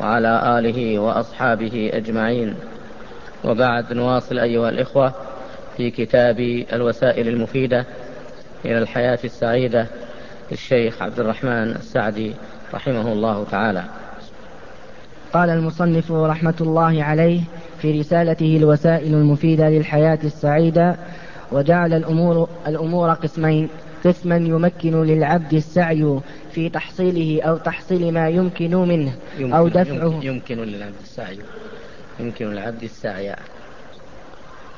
وعلى آله وأصحابه أجمعين. وبعد نواصل أيها الإخوة في كتاب الوسائل المفيدة إلى الحياة السعيدة للشيخ عبد الرحمن السعدي رحمه الله تعالى. قال المصنف رحمة الله عليه في رسالته الوسائل المفيدة للحياة السعيدة وجعل الأمور, الأمور قسمين قسما يمكن للعبد السعي في تحصيله أو تحصيل ما يمكن منه يمكن أو دفعه. يمكن, يمكن للعبد السعي. يمكن للعبد السعي.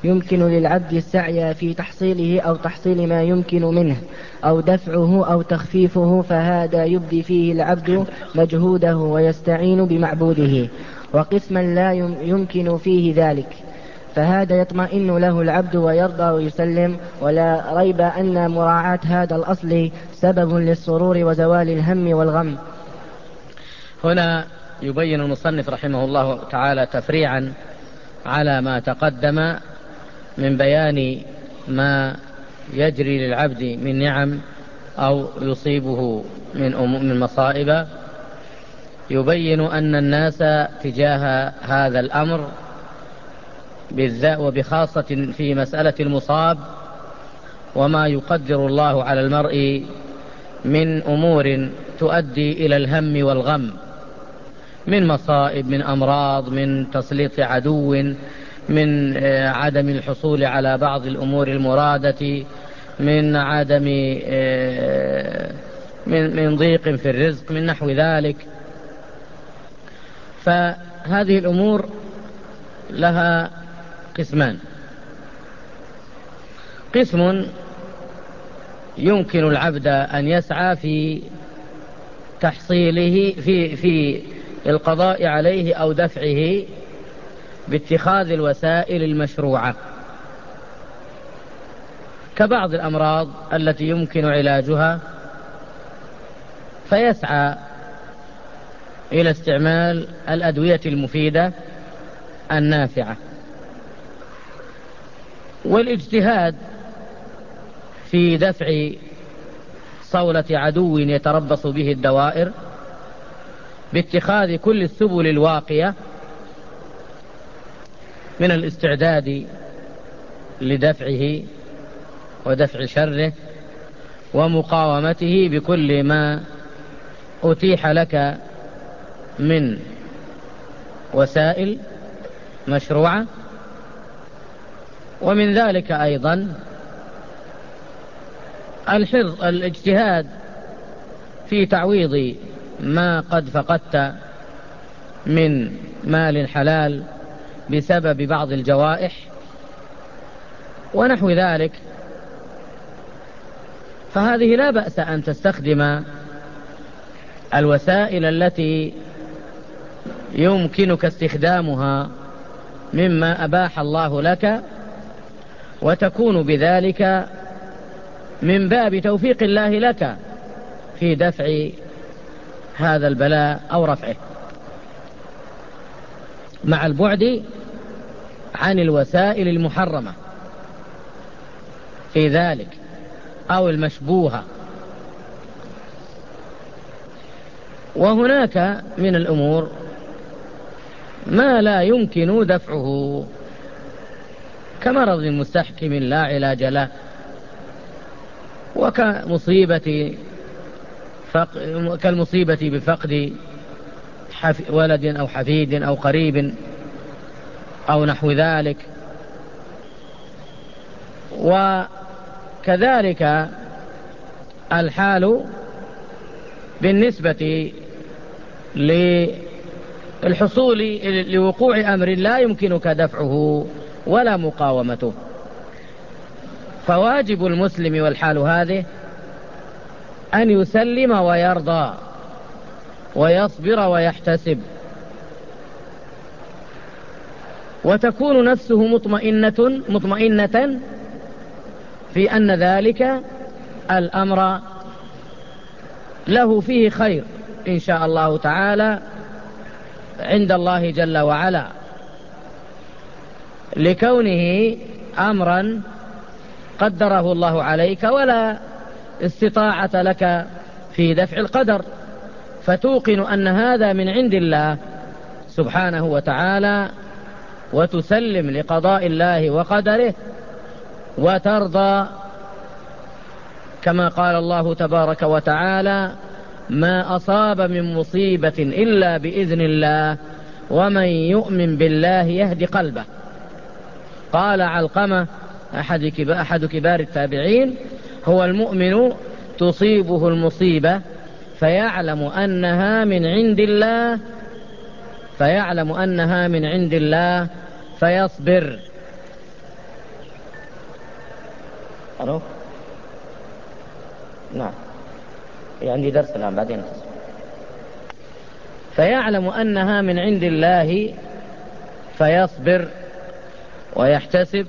يمكن للعبد السعي في تحصيله أو تحصيل ما يمكن منه أو دفعه أو تخفيفه فهذا يبدي فيه العبد مجهوده ويستعين بمعبوده. وقسما لا يمكن فيه ذلك. فهذا يطمئن له العبد ويرضى ويسلم ولا ريب أن مراعاة هذا الأصل سبب للسرور وزوال الهم والغم. هنا يبين المصنف رحمه الله تعالى تفريعا على ما تقدم من بيان ما يجري للعبد من نعم أو يصيبه من من مصائب. يبين أن الناس تجاه هذا الأمر بالذات وبخاصة في مسألة المصاب وما يقدر الله على المرء من أمور تؤدي إلى الهم والغم من مصائب من أمراض من تسليط عدو من آه، عدم الحصول على بعض الأمور المرادة من عدم آه، من من ضيق في الرزق من نحو ذلك. فهذه الأمور لها قسمان. قسم يمكن العبد أن يسعى في تحصيله في في القضاء عليه أو دفعه باتخاذ الوسائل المشروعة. كبعض الأمراض التي يمكن علاجها فيسعى إلى استعمال الأدوية المفيدة النافعة. والاجتهاد في دفع صولة عدو يتربص به الدوائر باتخاذ كل السبل الواقية من الاستعداد لدفعه ودفع شره ومقاومته بكل ما أتيح لك من وسائل مشروعة. ومن ذلك أيضا الحرص الاجتهاد في تعويض ما قد فقدت من مال حلال بسبب بعض الجوائح ونحو ذلك. فهذه لا بأس أن تستخدم الوسائل التي يمكنك استخدامها مما أباح الله لك وتكون بذلك من باب توفيق الله لك في دفع هذا البلاء أو رفعه. مع البعد عن الوسائل المحرمة. في ذلك أو المشبوهة. وهناك من الأمور ما لا يمكن دفعه. كمرض مستحكم لا علاج له وكمصيبة فق... كالمصيبة بفقد حف... ولد أو حفيد أو قريب أو نحو ذلك. وكذلك الحال بالنسبة للحصول لوقوع أمر لا يمكنك دفعه. ولا مقاومته. فواجب المسلم والحال هذه أن يسلم ويرضى ويصبر ويحتسب. وتكون نفسه مطمئنة مطمئنة في أن ذلك الأمر له فيه خير إن شاء الله تعالى عند الله جل وعلا. لكونه أمرا قدره الله عليك ولا استطاعة لك في دفع القدر. فتوقن أن هذا من عند الله سبحانه وتعالى وتسلم لقضاء الله وقدره وترضى كما قال الله تبارك وتعالى ما أصاب من مصيبة إلا بإذن الله ومن يؤمن بالله يهدي قلبه. قال علقمة أحد كبار التابعين هو المؤمن تصيبه المصيبة فيعلم أنها من عند الله فيعلم أنها من عند الله فيصبر. ألو؟ نعم. عندي درس الآن بعدين فيعلم أنها من عند الله فيصبر. ويحتسب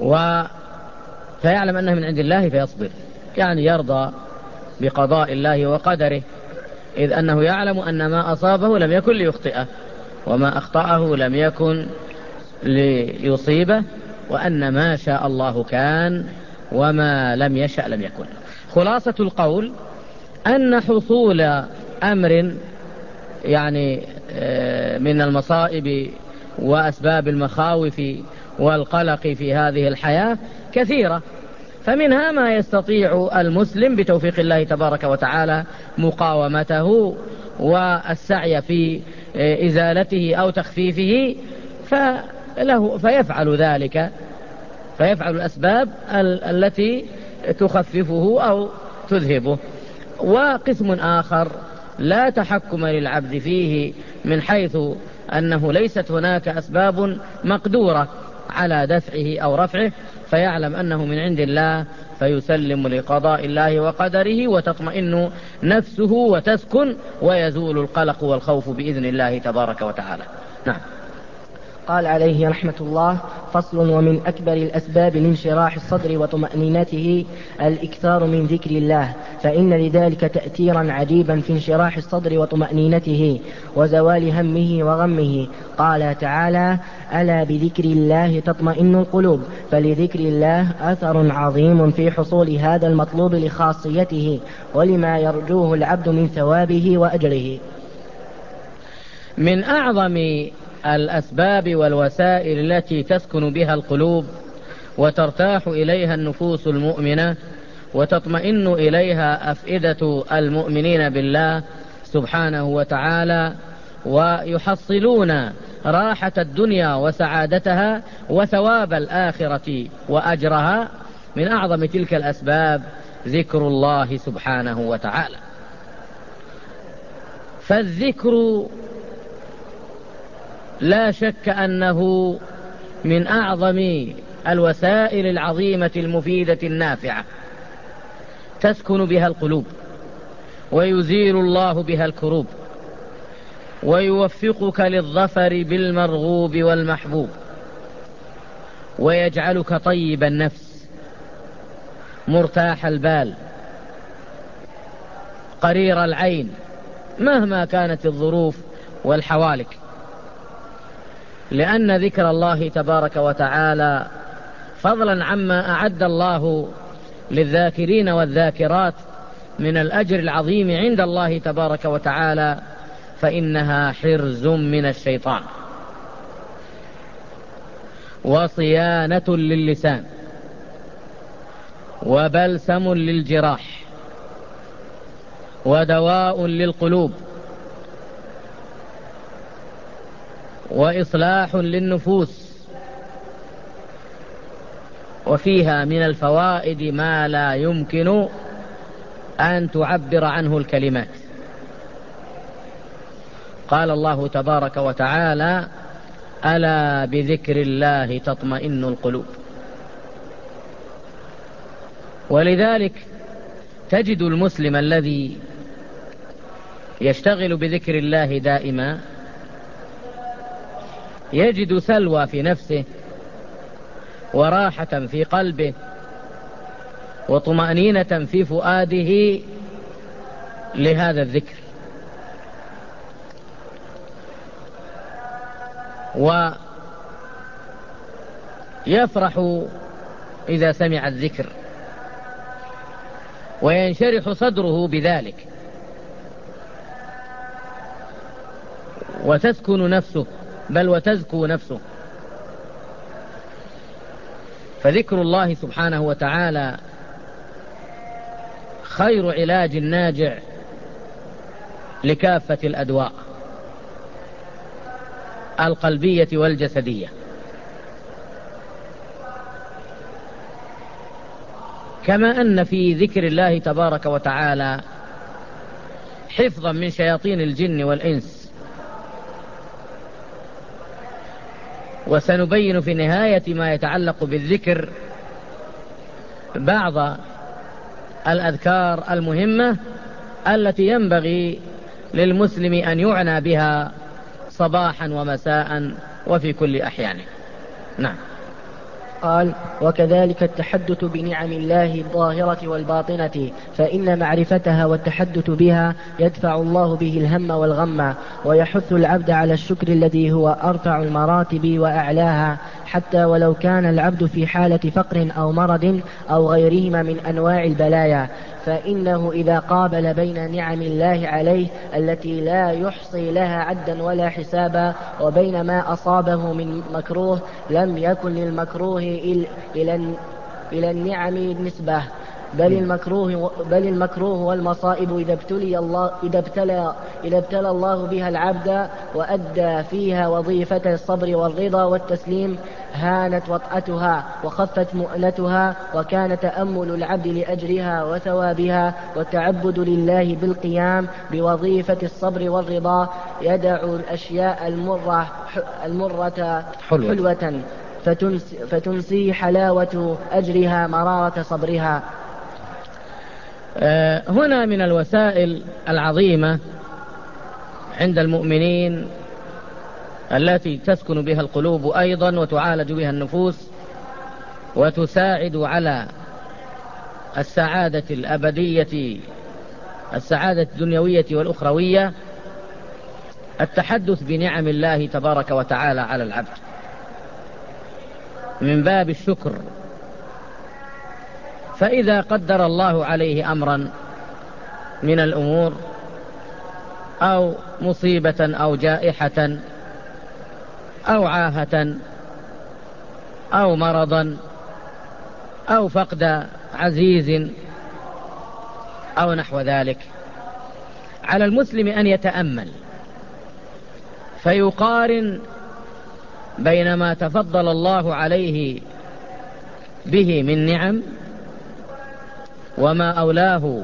و فيعلم أنها من عند الله فيصبر. يعني يرضى بقضاء الله وقدره إذ أنه يعلم أن ما أصابه لم يكن ليخطئه وما أخطأه لم يكن ليصيبه وأن ما شاء الله كان وما لم يشأ لم يكن. خلاصة القول أن حصول أمر يعني آه، من المصائب وأسباب المخاوف والقلق في هذه الحياة كثيرة. فمنها ما يستطيع المسلم بتوفيق الله تبارك وتعالى مقاومته والسعي في آه، إزالته أو تخفيفه فله فيفعل ذلك. فيفعل الأسباب التي تخففه أو تذهبه. وقسم آخر لا تحكم للعبد فيه من حيث أنه ليست هناك أسباب مقدورة على دفعه أو رفعه فيعلم أنه من عند الله فيسلم لقضاء الله وقدره وتطمئن نفسه وتسكن ويزول القلق والخوف بإذن الله تبارك وتعالى. نعم. قال عليه رحمة الله فصل ومن أكبر الأسباب لانشراح الصدر وطمأنينته الإكثار من ذكر الله فإن لذلك تأثيرا عجيبا في انشراح الصدر وطمأنينته وزوال همه وغمه. قال تعالى ألا بذكر الله تطمئن القلوب فلذكر الله أثر عظيم في حصول هذا المطلوب لخاصيته ولما يرجوه العبد من ثوابه وأجره من أعظم الأسباب والوسائل التي تسكن بها القلوب وترتاح إليها النفوس المؤمنة وتطمئن إليها أفئدة المؤمنين بالله سبحانه وتعالى ويحصلون راحة الدنيا وسعادتها وثواب الآخرة وأجرها من أعظم تلك الأسباب ذكر الله سبحانه وتعالى فالذكر لا شك أنه من أعظم الوسائل العظيمة المفيدة النافعة. تسكن بها القلوب ويزيل الله بها الكروب ويوفقك للظفر بالمرغوب والمحبوب ويجعلك طيب النفس مرتاح البال قرير العين مهما كانت الظروف والحوالك. لأن ذكر الله تبارك وتعالى فضلا عما أعد الله للذاكرين والذاكرات من الأجر العظيم عند الله تبارك وتعالى فإنها حرز من الشيطان. وصيانة للسان. وبلسم للجراح. ودواء للقلوب. وإصلاح للنفوس وفيها من الفوائد ما لا يمكن أن تعبر عنه الكلمات. قال الله تبارك وتعالى ألا بذكر الله تطمئن القلوب. ولذلك تجد المسلم الذي يشتغل بذكر الله دائما يجد سلوى في نفسه وراحة في قلبه وطمأنينة في فؤاده لهذا الذكر. ويفرح إذا سمع الذكر وينشرح صدره بذلك وتسكن نفسه بل وتزكو نفسه. فذكر الله سبحانه وتعالى خير علاج ناجع لكافة الأدواء القلبية والجسدية. كما أن في ذكر الله تبارك وتعالى حفظا من شياطين الجن والإنس وسنبين في نهاية ما يتعلق بالذكر بعض الأذكار المهمة التي ينبغي للمسلم أن يعنى بها صباحا ومساء وفي كل أحيانه نعم. قال وكذلك التحدث بنعم الله الظاهرة والباطنة فإن معرفتها والتحدث بها يدفع الله به الهم والغم ويحث العبد على الشكر الذي هو أرفع المراتب وأعلاها حتى ولو كان العبد في حالة فقر أو مرض أو غيرهما من أنواع البلايا فإنه إذا قابل بين نعم الله عليه التي لا يحصي لها عدا ولا حسابا وبين ما أصابه من مكروه لم يكن للمكروه إلى النعم نسبة. بل المكروه بل المكروه والمصائب إذا ابتلي الله إذا ابتلى إذا ابتلى الله بها العبد وأدى فيها وظيفة الصبر والرضا والتسليم هانت وطأتها وخفت مؤنتها وكان تأمل العبد لأجرها وثوابها والتعبد لله بالقيام بوظيفة الصبر والرضا يدع الأشياء المرة المرة حلوة, حلوة فتنسي حلاوة أجرها مرارة صبرها. هنا من الوسائل العظيمة عند المؤمنين التي تسكن بها القلوب أيضا وتعالج بها النفوس وتساعد على السعادة الأبدية السعادة الدنيوية والأخروية التحدث بنعم الله تبارك وتعالى على العبد. من باب الشكر فإذا قدر الله عليه أمرا من الأمور أو مصيبة أو جائحة أو عاهة أو مرضا أو فقد عزيز أو نحو ذلك على المسلم أن يتأمل فيقارن بين ما تفضل الله عليه به من نعم وما أولاه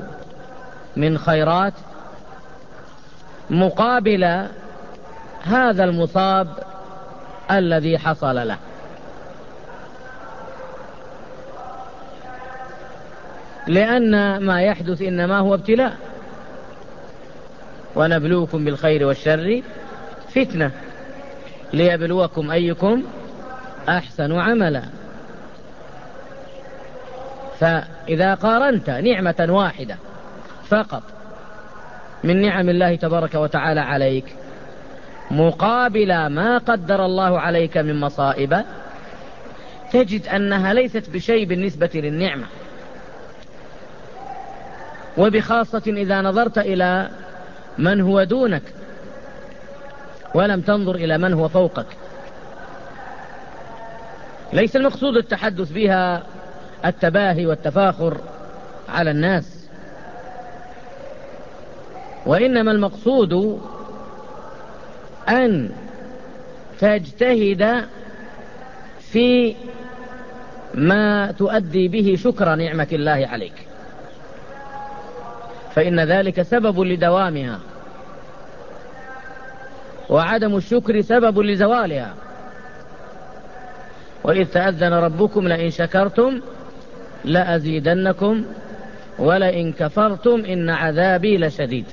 من خيرات مقابل هذا المصاب الذي حصل له. لأن ما يحدث إنما هو ابتلاء. ونبلوكم بالخير والشر فتنة. ليبلوكم أيكم أحسن عملا. فإذا قارنت نعمة واحدة فقط من نعم الله تبارك وتعالى عليك مقابل ما قدر الله عليك من مصائب تجد أنها ليست بشيء بالنسبة للنعمة. وبخاصة إذا نظرت إلى من هو دونك ولم تنظر إلى من هو فوقك. ليس المقصود التحدث بها التباهي والتفاخر على الناس. وإنما المقصود أن تجتهد في ما تؤدي به شكر نعمة الله عليك. فإن ذلك سبب لدوامها. وعدم الشكر سبب لزوالها. وإذ تأذن ربكم لئن شكرتم لأزيدنكم ولئن كفرتم إن عذابي لشديد.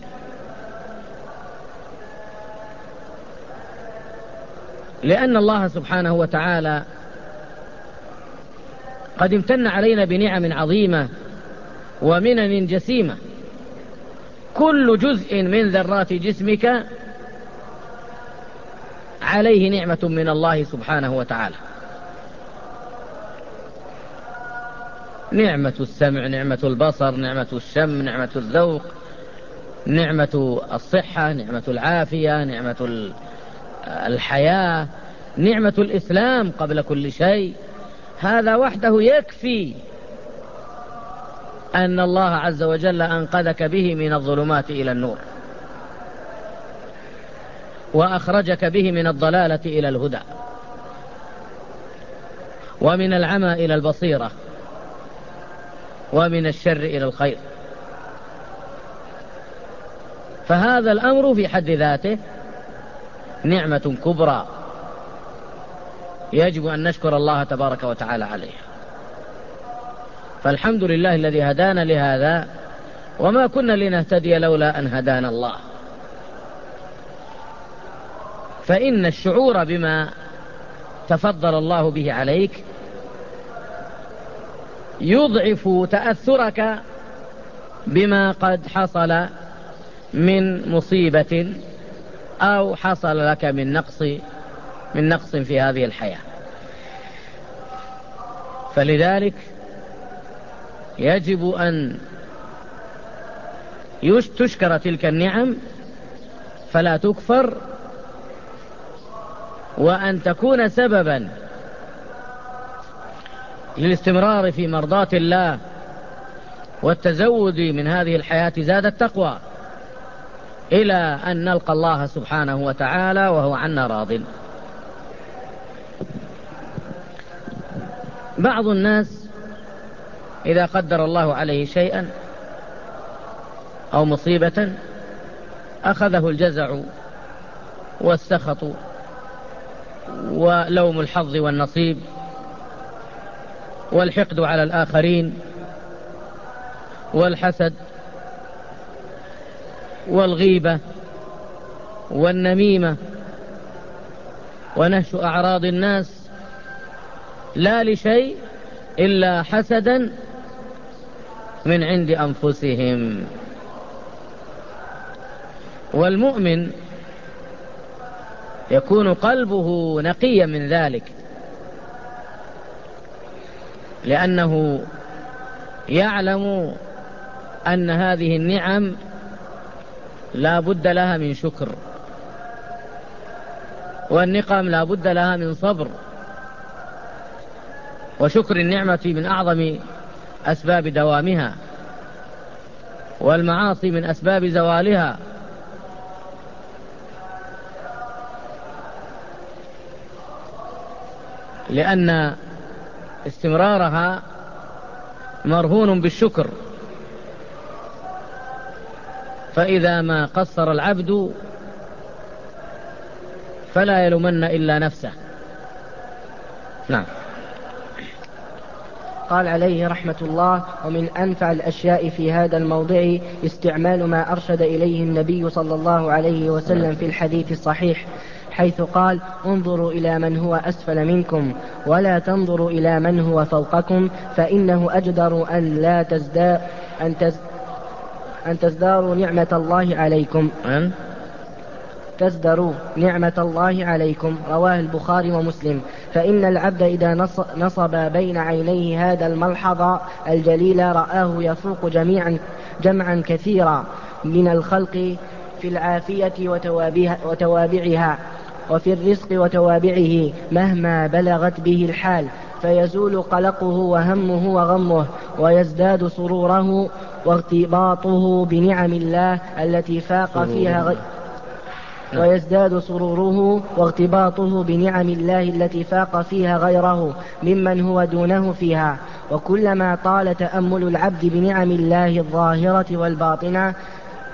لأن الله سبحانه وتعالى قد امتن علينا بنعم عظيمة ومنن جسيمة. كل جزء من ذرات جسمك عليه نعمة من الله سبحانه وتعالى. نعمة السمع نعمة البصر نعمة الشم نعمة الذوق نعمة الصحة نعمة العافية نعمة الحياة نعمة الإسلام قبل كل شيء. هذا وحده يكفي أن الله عز وجل أنقذك به من الظلمات إلى النور وأخرجك به من الضلالة إلى الهدى ومن العمى إلى البصيرة. ومن الشر إلى الخير. فهذا الأمر في حد ذاته نعمة كبرى. يجب أن نشكر الله تبارك وتعالى عليها. فالحمد لله الذي هدانا لهذا وما كنا لنهتدي لولا أن هدانا الله. فإن الشعور بما تفضل الله به عليك يضعف تأثرك بما قد حصل من مصيبة أو حصل لك من نقص من نقص في هذه الحياة. فلذلك يجب أن تشكر تلك النعم فلا تكفر وأن تكون سببا للاستمرار في مرضاة الله والتزود من هذه الحياة زاد التقوى إلى أن نلقى الله سبحانه وتعالى وهو عنا راضٍ. بعض الناس إذا قدر الله عليه شيئا أو مصيبة أخذه الجزع والسخط ولوم الحظ والنصيب والحقد على الآخرين والحسد والغيبة والنميمة ونهش أعراض الناس لا لشيء إلا حسدا من عند أنفسهم. والمؤمن يكون قلبه نقيا من ذلك. لأنه يعلم أن هذه النعم لا بد لها من شكر والنقم لا بد لها من صبر وشكر النعمة من أعظم أسباب دوامها والمعاصي من أسباب زوالها. لأن استمرارها مرهون بالشكر. فإذا ما قصر العبد فلا يلومن إلا نفسه. نعم. قال عليه رحمة الله ومن أنفع الأشياء في هذا الموضع استعمال ما أرشد إليه النبي صلى الله عليه وسلم في الحديث الصحيح. حيث قال انظروا إلى من هو أسفل منكم ولا تنظروا إلى من هو فوقكم فإنه أجدر أن لا تزداد أن, تز أن تزداروا نعمة الله عليكم. أن؟ تزدروا نعمة الله عليكم رواه البخاري ومسلم. فإن العبد إذا نصب بين عينيه هذا الملحظ الجليل رآه يفوق جميعا جمعا كثيرا من الخلق في العافية وتوابعها. وفي الرزق وتوابعه مهما بلغت به الحال فيزول قلقه وهمه وغمه ويزداد سروره وارتباطه بنعم الله التي فاق فيها غير ويزداد سروره واغتباطه بنعم الله التي فاق فيها غيره ممن هو دونه فيها. وكلما طال تأمل العبد بنعم الله الظاهرة والباطنة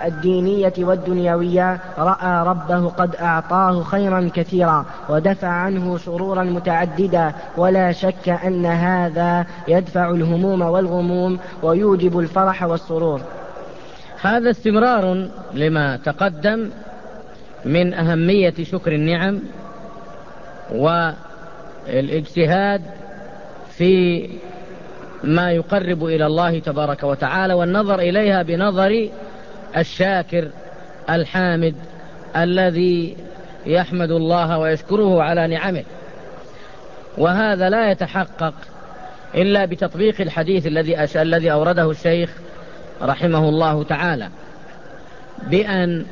الدينية والدنيوية رأى ربه قد أعطاه خيرا كثيرا ودفع عنه شرورا متعددة. ولا شك أن هذا يدفع الهموم والغموم ويوجب الفرح والسرور. هذا استمرار لما تقدم من أهمية شكر النعم والإجتهاد في ما يقرب إلى الله تبارك وتعالى والنظر إليها بنظر الشاكر الحامد الذي يحمد الله ويشكره على نعمه. وهذا لا يتحقق إلا بتطبيق الحديث الذي الذي أورده الشيخ رحمه الله تعالى بأن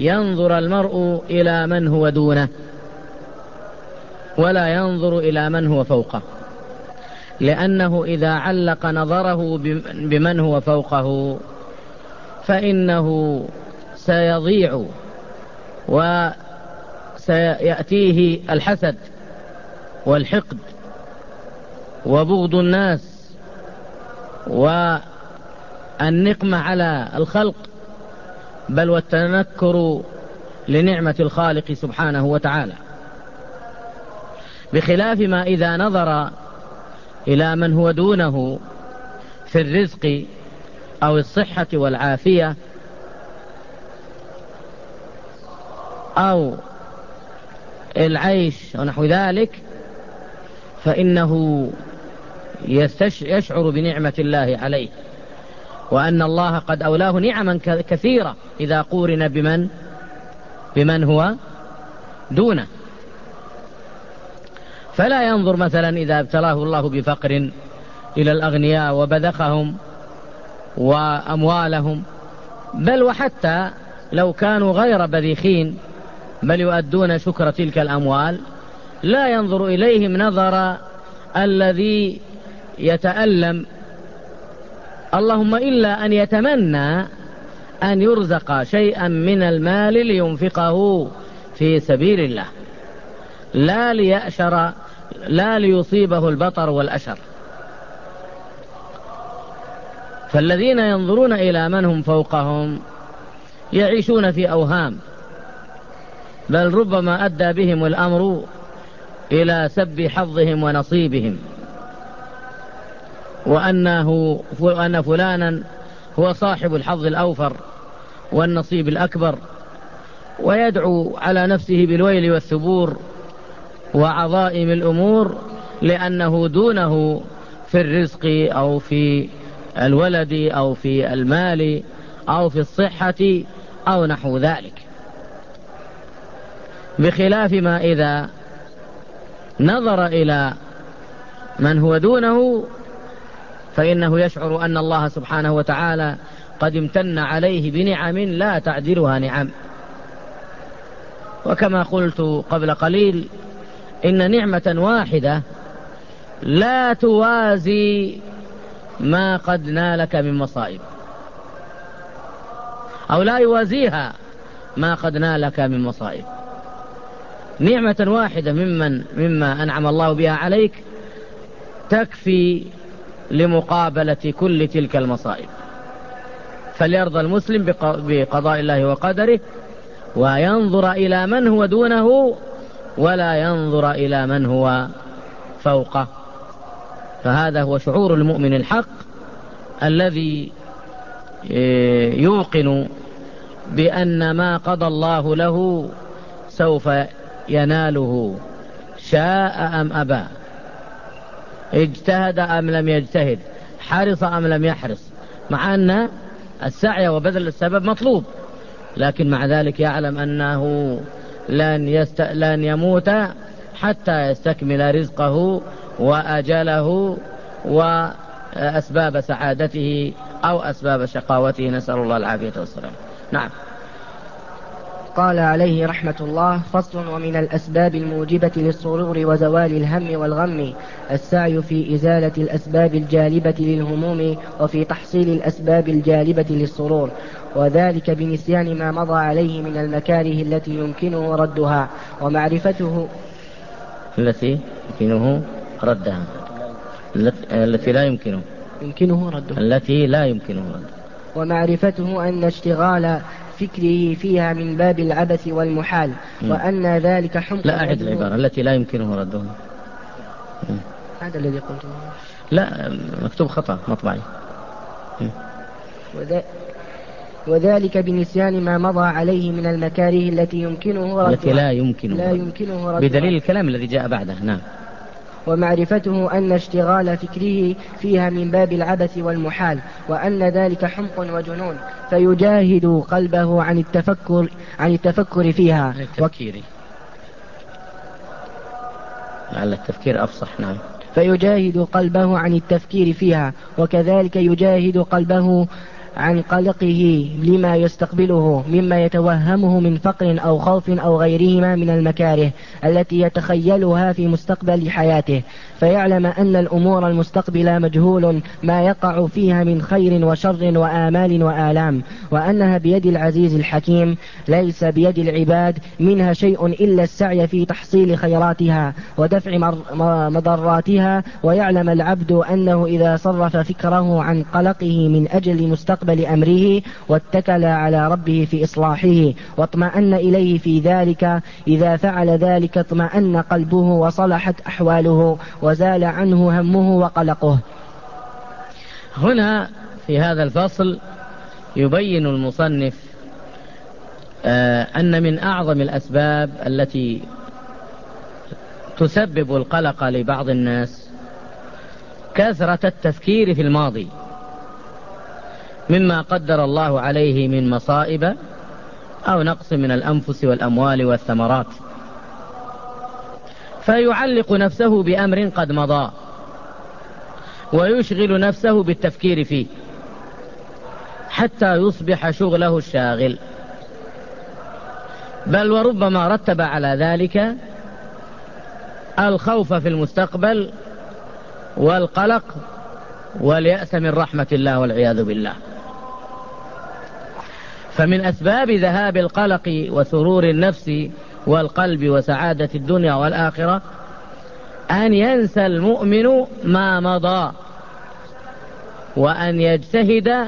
ينظر المرء إلى من هو دونه ولا ينظر إلى من هو فوقه. لأنه إذا علق نظره بمن هو فوقه فإنه سيضيع وسيأتيه الحسد والحقد وبغض الناس والنقمة على الخلق بل والتنكر لنعمة الخالق سبحانه وتعالى. بخلاف ما إذا نظر إلى من هو دونه في الرزق أو الصحة والعافية أو العيش ونحو ذلك فإنه يشعر بنعمة الله عليه. وأن الله قد أولاه نعما كثيرة إذا قورن بمن؟ بمن هو؟ دونه. فلا ينظر مثلا إذا ابتلاه الله بفقر إلى الأغنياء وبذخهم وأموالهم بل وحتى لو كانوا غير بذيخين بل يؤدون شكر تلك الأموال لا ينظر إليهم نظر الذي يتألم. اللهم إلا أن يتمنى أن يرزق شيئا من المال لينفقه في سبيل الله لا ليأشر لا ليصيبه البطر والأشر. فالذين ينظرون إلى من هم فوقهم يعيشون في أوهام بل ربما أدى بهم الأمر إلى سب حظهم ونصيبهم وأنه وأن فلانا هو صاحب الحظ الأوفر والنصيب الأكبر ويدعو على نفسه بالويل والثبور وعظائم الأمور لأنه دونه في الرزق أو في الولد أو في المال أو في الصحة أو نحو ذلك. بخلاف ما إذا نظر إلى من هو دونه فإنه يشعر أن الله سبحانه وتعالى قد امتن عليه بنعم لا تعدلها نعم. وكما قلت قبل قليل إن نعمة واحدة لا توازي ما قد نالك من مصائب. أو لا يوازيها ما قد نالك من مصائب. نعمة واحدة ممن مما أنعم الله بها عليك تكفي لمقابلة كل تلك المصائب. فليرضى المسلم بقضاء الله وقدره وينظر إلى من هو دونه ولا ينظر إلى من هو فوقه. فهذا هو شعور المؤمن الحق الذي آه، يوقن بأن ما قضى الله له سوف يناله شاء أم أبى؟ اجتهد أم لم يجتهد؟ حرص أم لم يحرص؟ مع أن السعي وبذل السبب مطلوب لكن مع ذلك يعلم أنه لن, يست... لن يموت حتى يستكمل رزقه وأجله وأسباب سعادته أو أسباب شقاوته. نسأل الله العافية والسلام. نعم. قال عليه رحمة الله فصل ومن الأسباب الموجبة للسرور وزوال الهم والغم السعي في إزالة الأسباب الجالبة للهموم وفي تحصيل الأسباب الجالبة للسرور وذلك بنسيان ما مضى عليه من المكاره التي يمكنه ردها ومعرفته التي يمكنه ردها التي لا يمكنه. يمكنه ردها التي لا يمكنه ردها ومعرفته أن اشتغال فكره فيها من باب العبث والمحال. وأن ذلك حمق لا أعد العبارة. التي لا يمكنه ردها هذا الذي قلته. لا مكتوب خطأ مطبعي. وذلك بنسيان ما مضى عليه من المكاره التي يمكنه ردها التي لا يمكن لا يمكنه ردها بدليل الكلام الذي جاء بعده. نعم. ومعرفته أن اشتغال فكره فيها من باب العبث والمحال وأن ذلك حمق وجنون فيجاهد قلبه عن التفكر عن التفكر فيها. التفكير. لعل التفكير أفصح نعم. فيجاهد قلبه عن التفكير فيها وكذلك يجاهد قلبه عن قلقه لما يستقبله مما يتوهمه من فقر أو خوف أو غيرهما من المكاره التي يتخيلها في مستقبل حياته. فيعلم أن الأمور المستقبلة مجهول ما يقع فيها من خير وشر وآمال وآلام وأنها بيد العزيز الحكيم ليس بيد العباد منها شيء إلا السعي في تحصيل خيراتها ودفع مضراتها. ويعلم العبد أنه إذا صرف فكره عن قلقه من أجل مستقبل أمره واتكل على ربه في إصلاحه واطمأن إليه في ذلك. إذا فعل ذلك اطمأن قلبه وصلحت أحواله وزال عنه همه وقلقه. هنا في هذا الفصل يبين المصنف آه، أن من أعظم الأسباب التي تسبب القلق لبعض الناس كثرة التفكير في الماضي. مما قدر الله عليه من مصائب أو نقص من الأنفس والأموال والثمرات. فيعلق نفسه بأمر قد مضى ويشغل نفسه بالتفكير فيه حتى يصبح شغله الشاغل. بل وربما رتب على ذلك الخوف في المستقبل والقلق واليأس من رحمة الله والعياذ بالله. فمن أسباب ذهاب القلق وسرور النفس والقلب وسعادة الدنيا والآخرة أن ينسى المؤمن ما مضى وأن يجتهد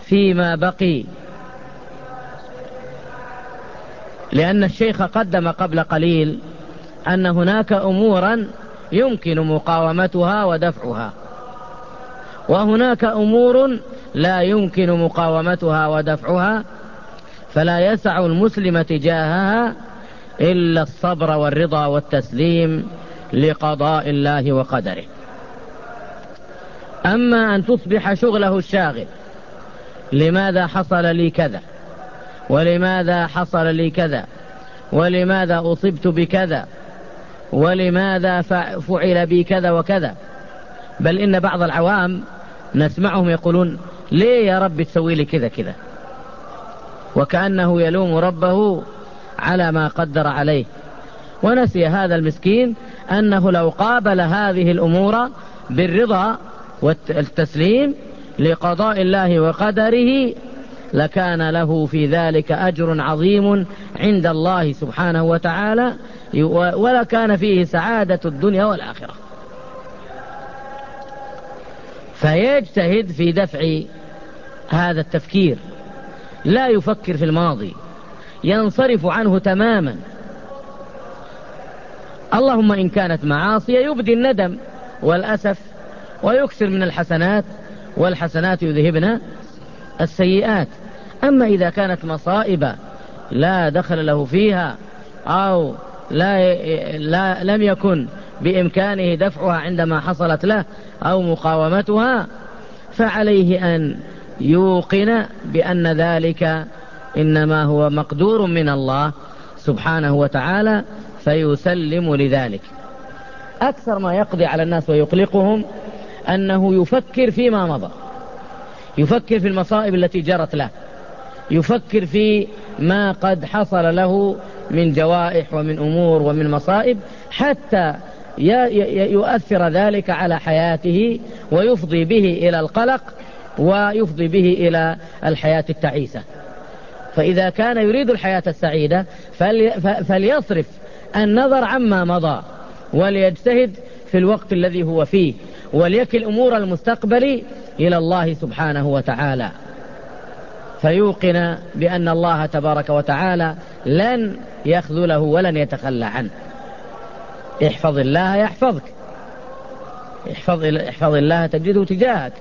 فيما بقي. لأن الشيخ قدم قبل قليل أن هناك أمورا يمكن مقاومتها ودفعها وهناك أمور لا يمكن مقاومتها ودفعها فلا يسع المسلم تجاهها إلا الصبر والرضا والتسليم لقضاء الله وقدره. أما أن تصبح شغله الشاغل لماذا حصل لي كذا؟ ولماذا حصل لي كذا؟ ولماذا أصبت بكذا؟ ولماذا فعل بي كذا وكذا؟ بل إن بعض العوام نسمعهم يقولون ليه يا رب تسوي لي كذا كذا؟ وكأنه يلوم ربه على ما قدر عليه. ونسي هذا المسكين أنه لو قابل هذه الأمور بالرضا والتسليم لقضاء الله وقدره لكان له في ذلك أجر عظيم عند الله سبحانه وتعالى ولكان فيه سعادة الدنيا والآخرة. فيجتهد في دفع هذا التفكير لا يفكر في الماضي ينصرف عنه تماما. اللهم إن كانت معاصي يبدي الندم والأسف ويكثر من الحسنات والحسنات يذهبن السيئات. أما إذا كانت مصائب لا دخل له فيها أو لا, لا لم يكن بإمكانه دفعها عندما حصلت له أو مقاومتها فعليه أن يوقن بأن ذلك إنما هو مقدور من الله سبحانه وتعالى فيسلم لذلك. أكثر ما يقضي على الناس ويقلقهم أنه يفكر فيما مضى يفكر في المصائب التي جرت له يفكر في ما قد حصل له من جوائح ومن أمور ومن مصائب حتى يؤثر ذلك على حياته ويفضي به إلى القلق ويفضي به إلى الحياة التعيسة. فإذا كان يريد الحياة السعيدة فليصرف النظر عما مضى وليجتهد في الوقت الذي هو فيه وليكل أمور المستقبل إلى الله سبحانه وتعالى. فيوقن بأن الله تبارك وتعالى لن يخذله ولن يتخلى عنه. احفظ الله يحفظك. احفظ, احفظ الله تجده تجاهك.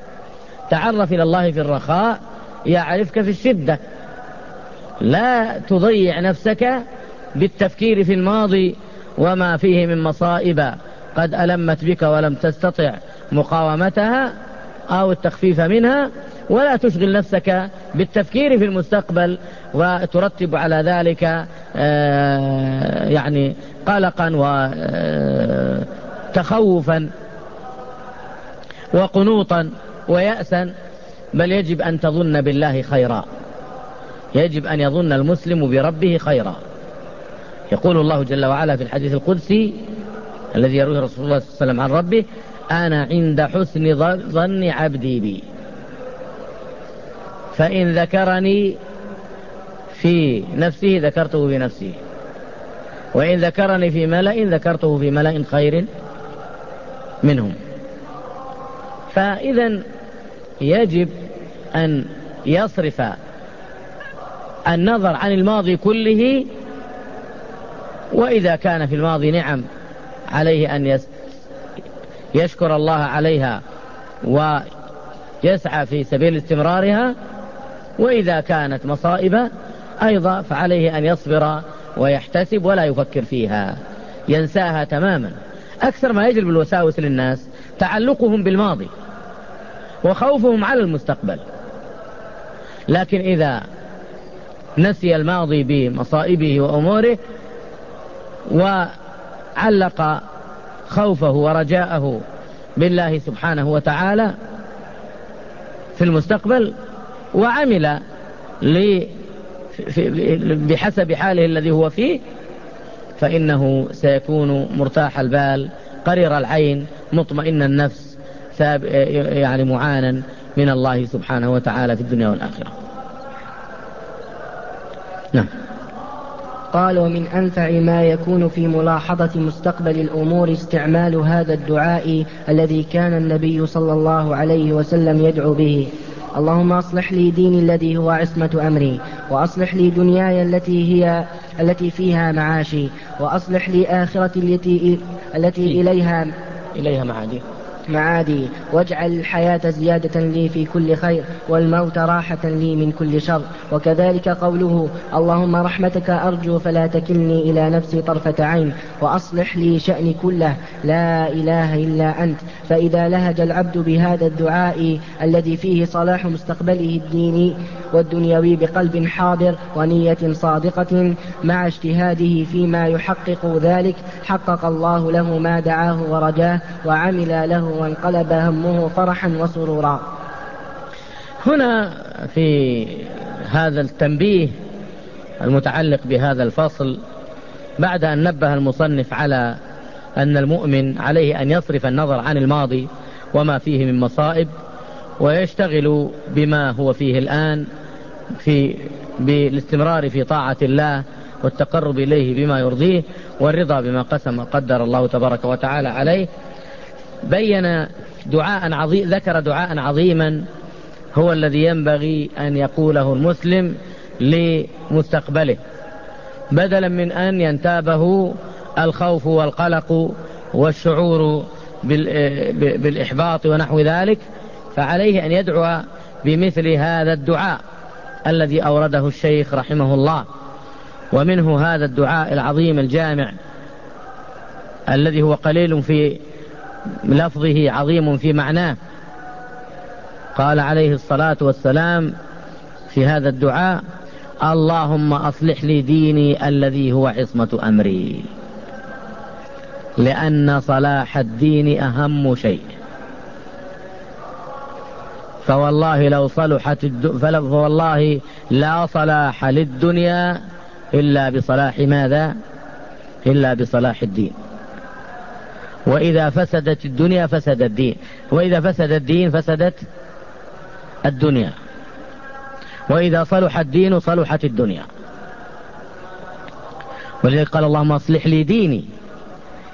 تعرف إلى الله في الرخاء يعرفك في الشدة. لا تضيع نفسك بالتفكير في الماضي وما فيه من مصائب. قد ألمت بك ولم تستطع مقاومتها أو التخفيف منها. ولا تشغل نفسك بالتفكير في المستقبل. وترتب على ذلك آه، يعني قلقا وتخوفا آه، وقنوطا. ويأسا بل يجب أن تظن بالله خيرا. يجب أن يظن المسلم بربه خيرا. يقول الله جل وعلا في الحديث القدسي الذي يرويه رسول الله صلى الله عليه وسلم عن ربه أنا عند حسن ظن عبدي بي. فإن ذكرني في نفسه ذكرته في نفسه. وإن ذكرني في ملأ ذكرته في ملأ خير منهم. فإذا يجب أن يصرف النظر عن الماضي كله وإذا كان في الماضي نعم عليه أن يشكر الله عليها ويسعى في سبيل استمرارها وإذا كانت مصائب أيضا فعليه أن يصبر ويحتسب ولا يفكر فيها ينساها تماما. أكثر ما يجلب الوساوس للناس تعلقهم بالماضي. وخوفهم على المستقبل. لكن إذا نسي الماضي بمصائبه وأموره وعلق خوفه ورجاءه بالله سبحانه وتعالى في المستقبل وعمل بحسب حاله الذي هو فيه فإنه سيكون مرتاح البال قرير العين مطمئن النفس. يعني معانا من الله سبحانه وتعالى في الدنيا والآخرة. نعم. قال ومن أنفع ما يكون في ملاحظة مستقبل الأمور استعمال هذا الدعاء الذي كان النبي صلى الله عليه وسلم يدعو به. اللهم أصلح لي ديني الذي هو عصمة أمري وأصلح لي دنياي التي هي التي فيها معاشي وأصلح لي آخرتي التي التي إليها إليها معادي. معادي واجعل الحياة زيادة لي في كل خير والموت راحة لي من كل شر. وكذلك قوله اللهم رحمتك أرجو فلا تكلني إلى نفسي طرفة عين وأصلح لي شأني كله لا إله إلا أنت. فإذا لهج العبد بهذا الدعاء الذي فيه صلاح مستقبله الديني والدنيوي بقلب حاضر ونية صادقة مع اجتهاده فيما يحقق ذلك حقق الله له ما دعاه ورجاه وعمل له وانقلب همه فرحا وسرورا. هنا في هذا التنبيه المتعلق بهذا الفصل بعد أن نبه المصنف على أن المؤمن عليه أن يصرف النظر عن الماضي وما فيه من مصائب ويشتغل بما هو فيه الآن في بالاستمرار في طاعة الله والتقرب إليه بما يرضيه والرضا بما قسم قدر الله تبارك وتعالى عليه. بين دعاء عظيم ذكر دعاء عظيما هو الذي ينبغي أن يقوله المسلم لمستقبله. بدلا من أن ينتابه الخوف والقلق والشعور بالإحباط ونحو ذلك فعليه أن يدعو بمثل هذا الدعاء الذي أورده الشيخ رحمه الله. ومنه هذا الدعاء العظيم الجامع الذي هو قليل في لفظه عظيم في معناه. قال عليه الصلاة والسلام في هذا الدعاء اللهم أصلح لي ديني الذي هو عصمة أمري. لأن صلاح الدين أهم شيء. فوالله لو صلحت فوالله لا صلاح للدنيا إلا بصلاح ماذا؟ إلا بصلاح الدين. وإذا فسدت الدنيا فسد الدين. وإذا فسد الدين فسدت الدنيا. وإذا صلح الدين صلحت الدنيا. ولذلك قال اللهم اصلح لي ديني.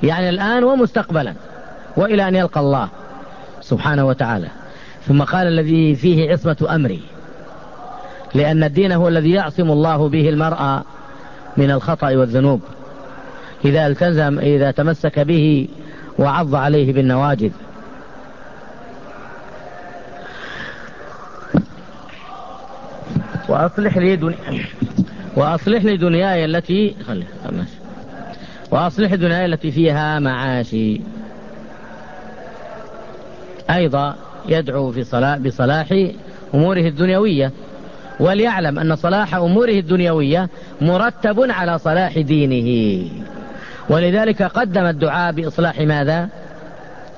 يعني الآن ومستقبلا. وإلى أن يلقى الله سبحانه وتعالى. ثم قال الذي فيه عصمة أمري. لأن الدين هو الذي يعصم الله به المرأة من الخطأ والذنوب. إذا التزم إذا تمسك به وعض عليه بالنواجذ. وأصلح لي دنيا. وأصلح لي دنياي التي خلي وأصلح دنياي التي فيها معاشي. أيضا يدعو في صلاح بصلاح أموره الدنيوية. وليعلم أن صلاح أموره الدنيوية مرتب على صلاح دينه. ولذلك قدم الدعاء بإصلاح ماذا؟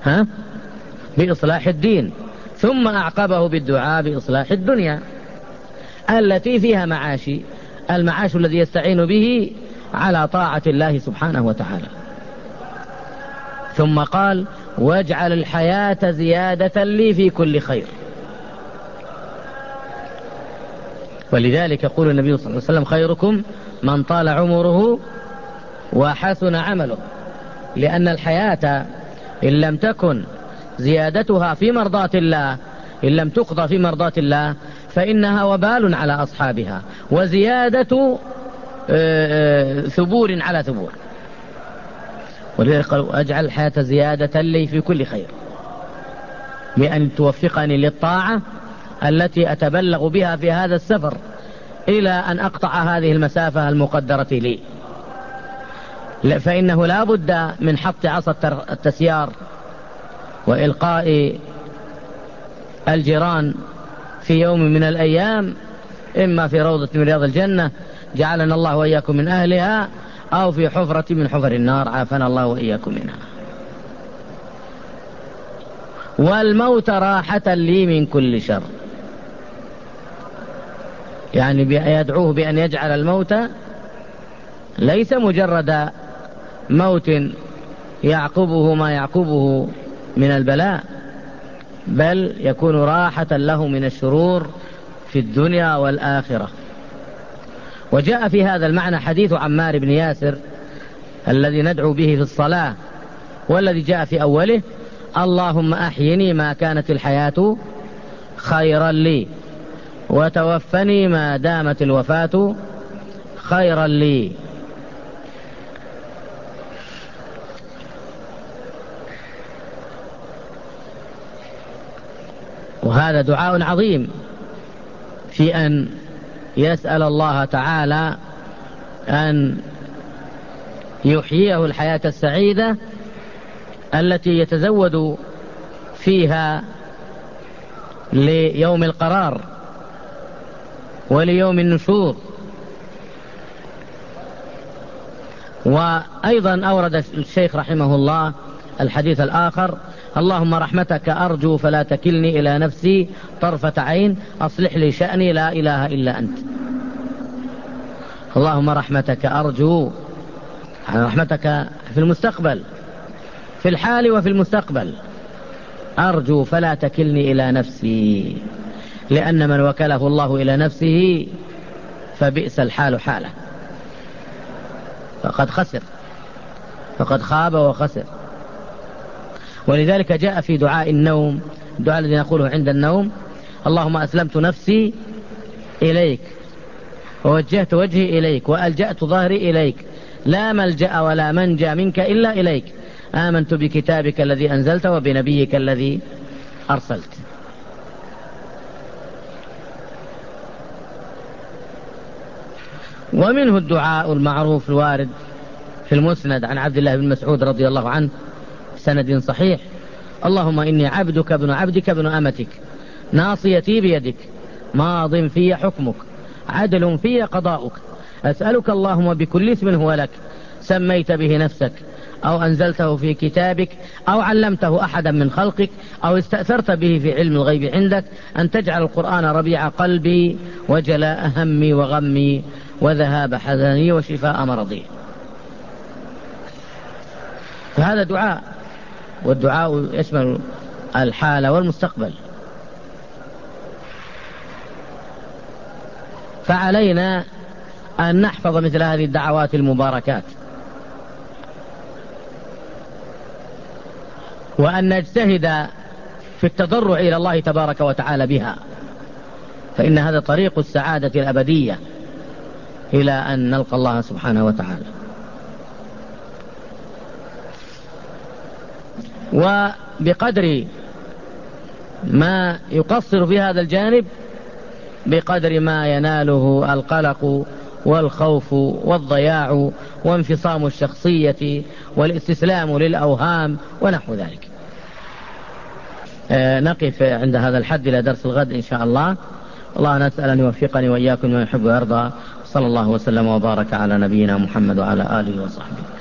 ها؟ بإصلاح الدين. ثم أعقبه بالدعاء بإصلاح الدنيا. التي فيها معاشي المعاش الذي يستعين به على طاعة الله سبحانه وتعالى. ثم قال واجعل الحياة زيادة لي في كل خير. ولذلك يقول النبي صلى الله عليه وسلم خيركم من طال عمره وحسن عمله. لأن الحياة إن لم تكن زيادتها في مرضاة الله إن لم تقضى في مرضاة الله فإنها وبال على أصحابها. وزيادة آه، آه، ثبور على ثبور. ولذلك قالوا أجعل الحياة زيادة لي في كل خير. بأن توفقني للطاعة التي أتبلغ بها في هذا السفر إلى أن أقطع هذه المسافة المقدرة لي. فإنه لا بد من حط عصا التسيار وإلقاء الجيران في يوم من الأيام إما في روضة من رياض الجنة جعلنا الله وإياكم من أهلها أو في حفرة من حفر النار عافنا الله وإياكم منها. والموت راحة لي من كل شر. يعني يدعوه بأن يجعل الموت ليس مجرد موت يعقبه ما يعقبه من البلاء بل يكون راحة له من الشرور في الدنيا والآخرة. وجاء في هذا المعنى حديث عمار بن ياسر الذي ندعو به في الصلاة والذي جاء في أوله اللهم أحيني ما كانت الحياة خيرا لي وتوفني ما دامت الوفاة خيرا لي. وهذا دعاء عظيم في أن يسأل الله تعالى أن يحييه الحياة السعيدة التي يتزود فيها ليوم القرار وليوم النشور. وأيضا أورد الشيخ رحمه الله الحديث الآخر اللهم رحمتك أرجو فلا تكلني إلى نفسي طرفة عين أصلح لي شأني لا إله إلا أنت. اللهم رحمتك أرجو رحمتك في المستقبل في الحال وفي المستقبل. أرجو فلا تكلني إلى نفسي لأن من وكله الله إلى نفسه فبئس الحال حاله. فقد خسر فقد خاب وخسر. ولذلك جاء في دعاء النوم الدعاء الذي نقوله عند النوم اللهم أسلمت نفسي إليك ووجهت وجهي إليك وألجأت ظهري إليك لا ملجأ ولا منجى منك إلا إليك آمنت بكتابك الذي أنزلت وبنبيك الذي أرسلت. ومنه الدعاء المعروف الوارد في المسند عن عبد الله بن مسعود رضي الله عنه سند صحيح. اللهم إني عبدك ابن عبدك ابن أمتك. ناصيتي بيدك. ماض في حكمك. عدل في قضاؤك. أسألك اللهم بكل اسم هو لك. سميت به نفسك. أو أنزلته في كتابك. أو علمته أحدا من خلقك. أو استأثرت به في علم الغيب عندك. أن تجعل القرآن ربيع قلبي وجلاء همي وغمي وذهاب حزني وشفاء مرضي. فهذا دعاء. والدعاء يشمل الحال والمستقبل. فعلينا أن نحفظ مثل هذه الدعوات المباركات. وأن نجتهد في التضرع إلى الله تبارك وتعالى بها. فإن هذا طريق السعادة الأبدية إلى أن نلقى الله سبحانه وتعالى. وبقدر ما يقصر في هذا الجانب بقدر ما يناله القلق والخوف والضياع وانفصام الشخصية والاستسلام للأوهام ونحو ذلك. آه، نقف عند هذا الحد إلى درس الغد إن شاء الله. الله نسأل أن يوفقني وإياكم ويحب ويرضى. صلى الله وسلم وبارك على نبينا محمد وعلى آله وصحبه.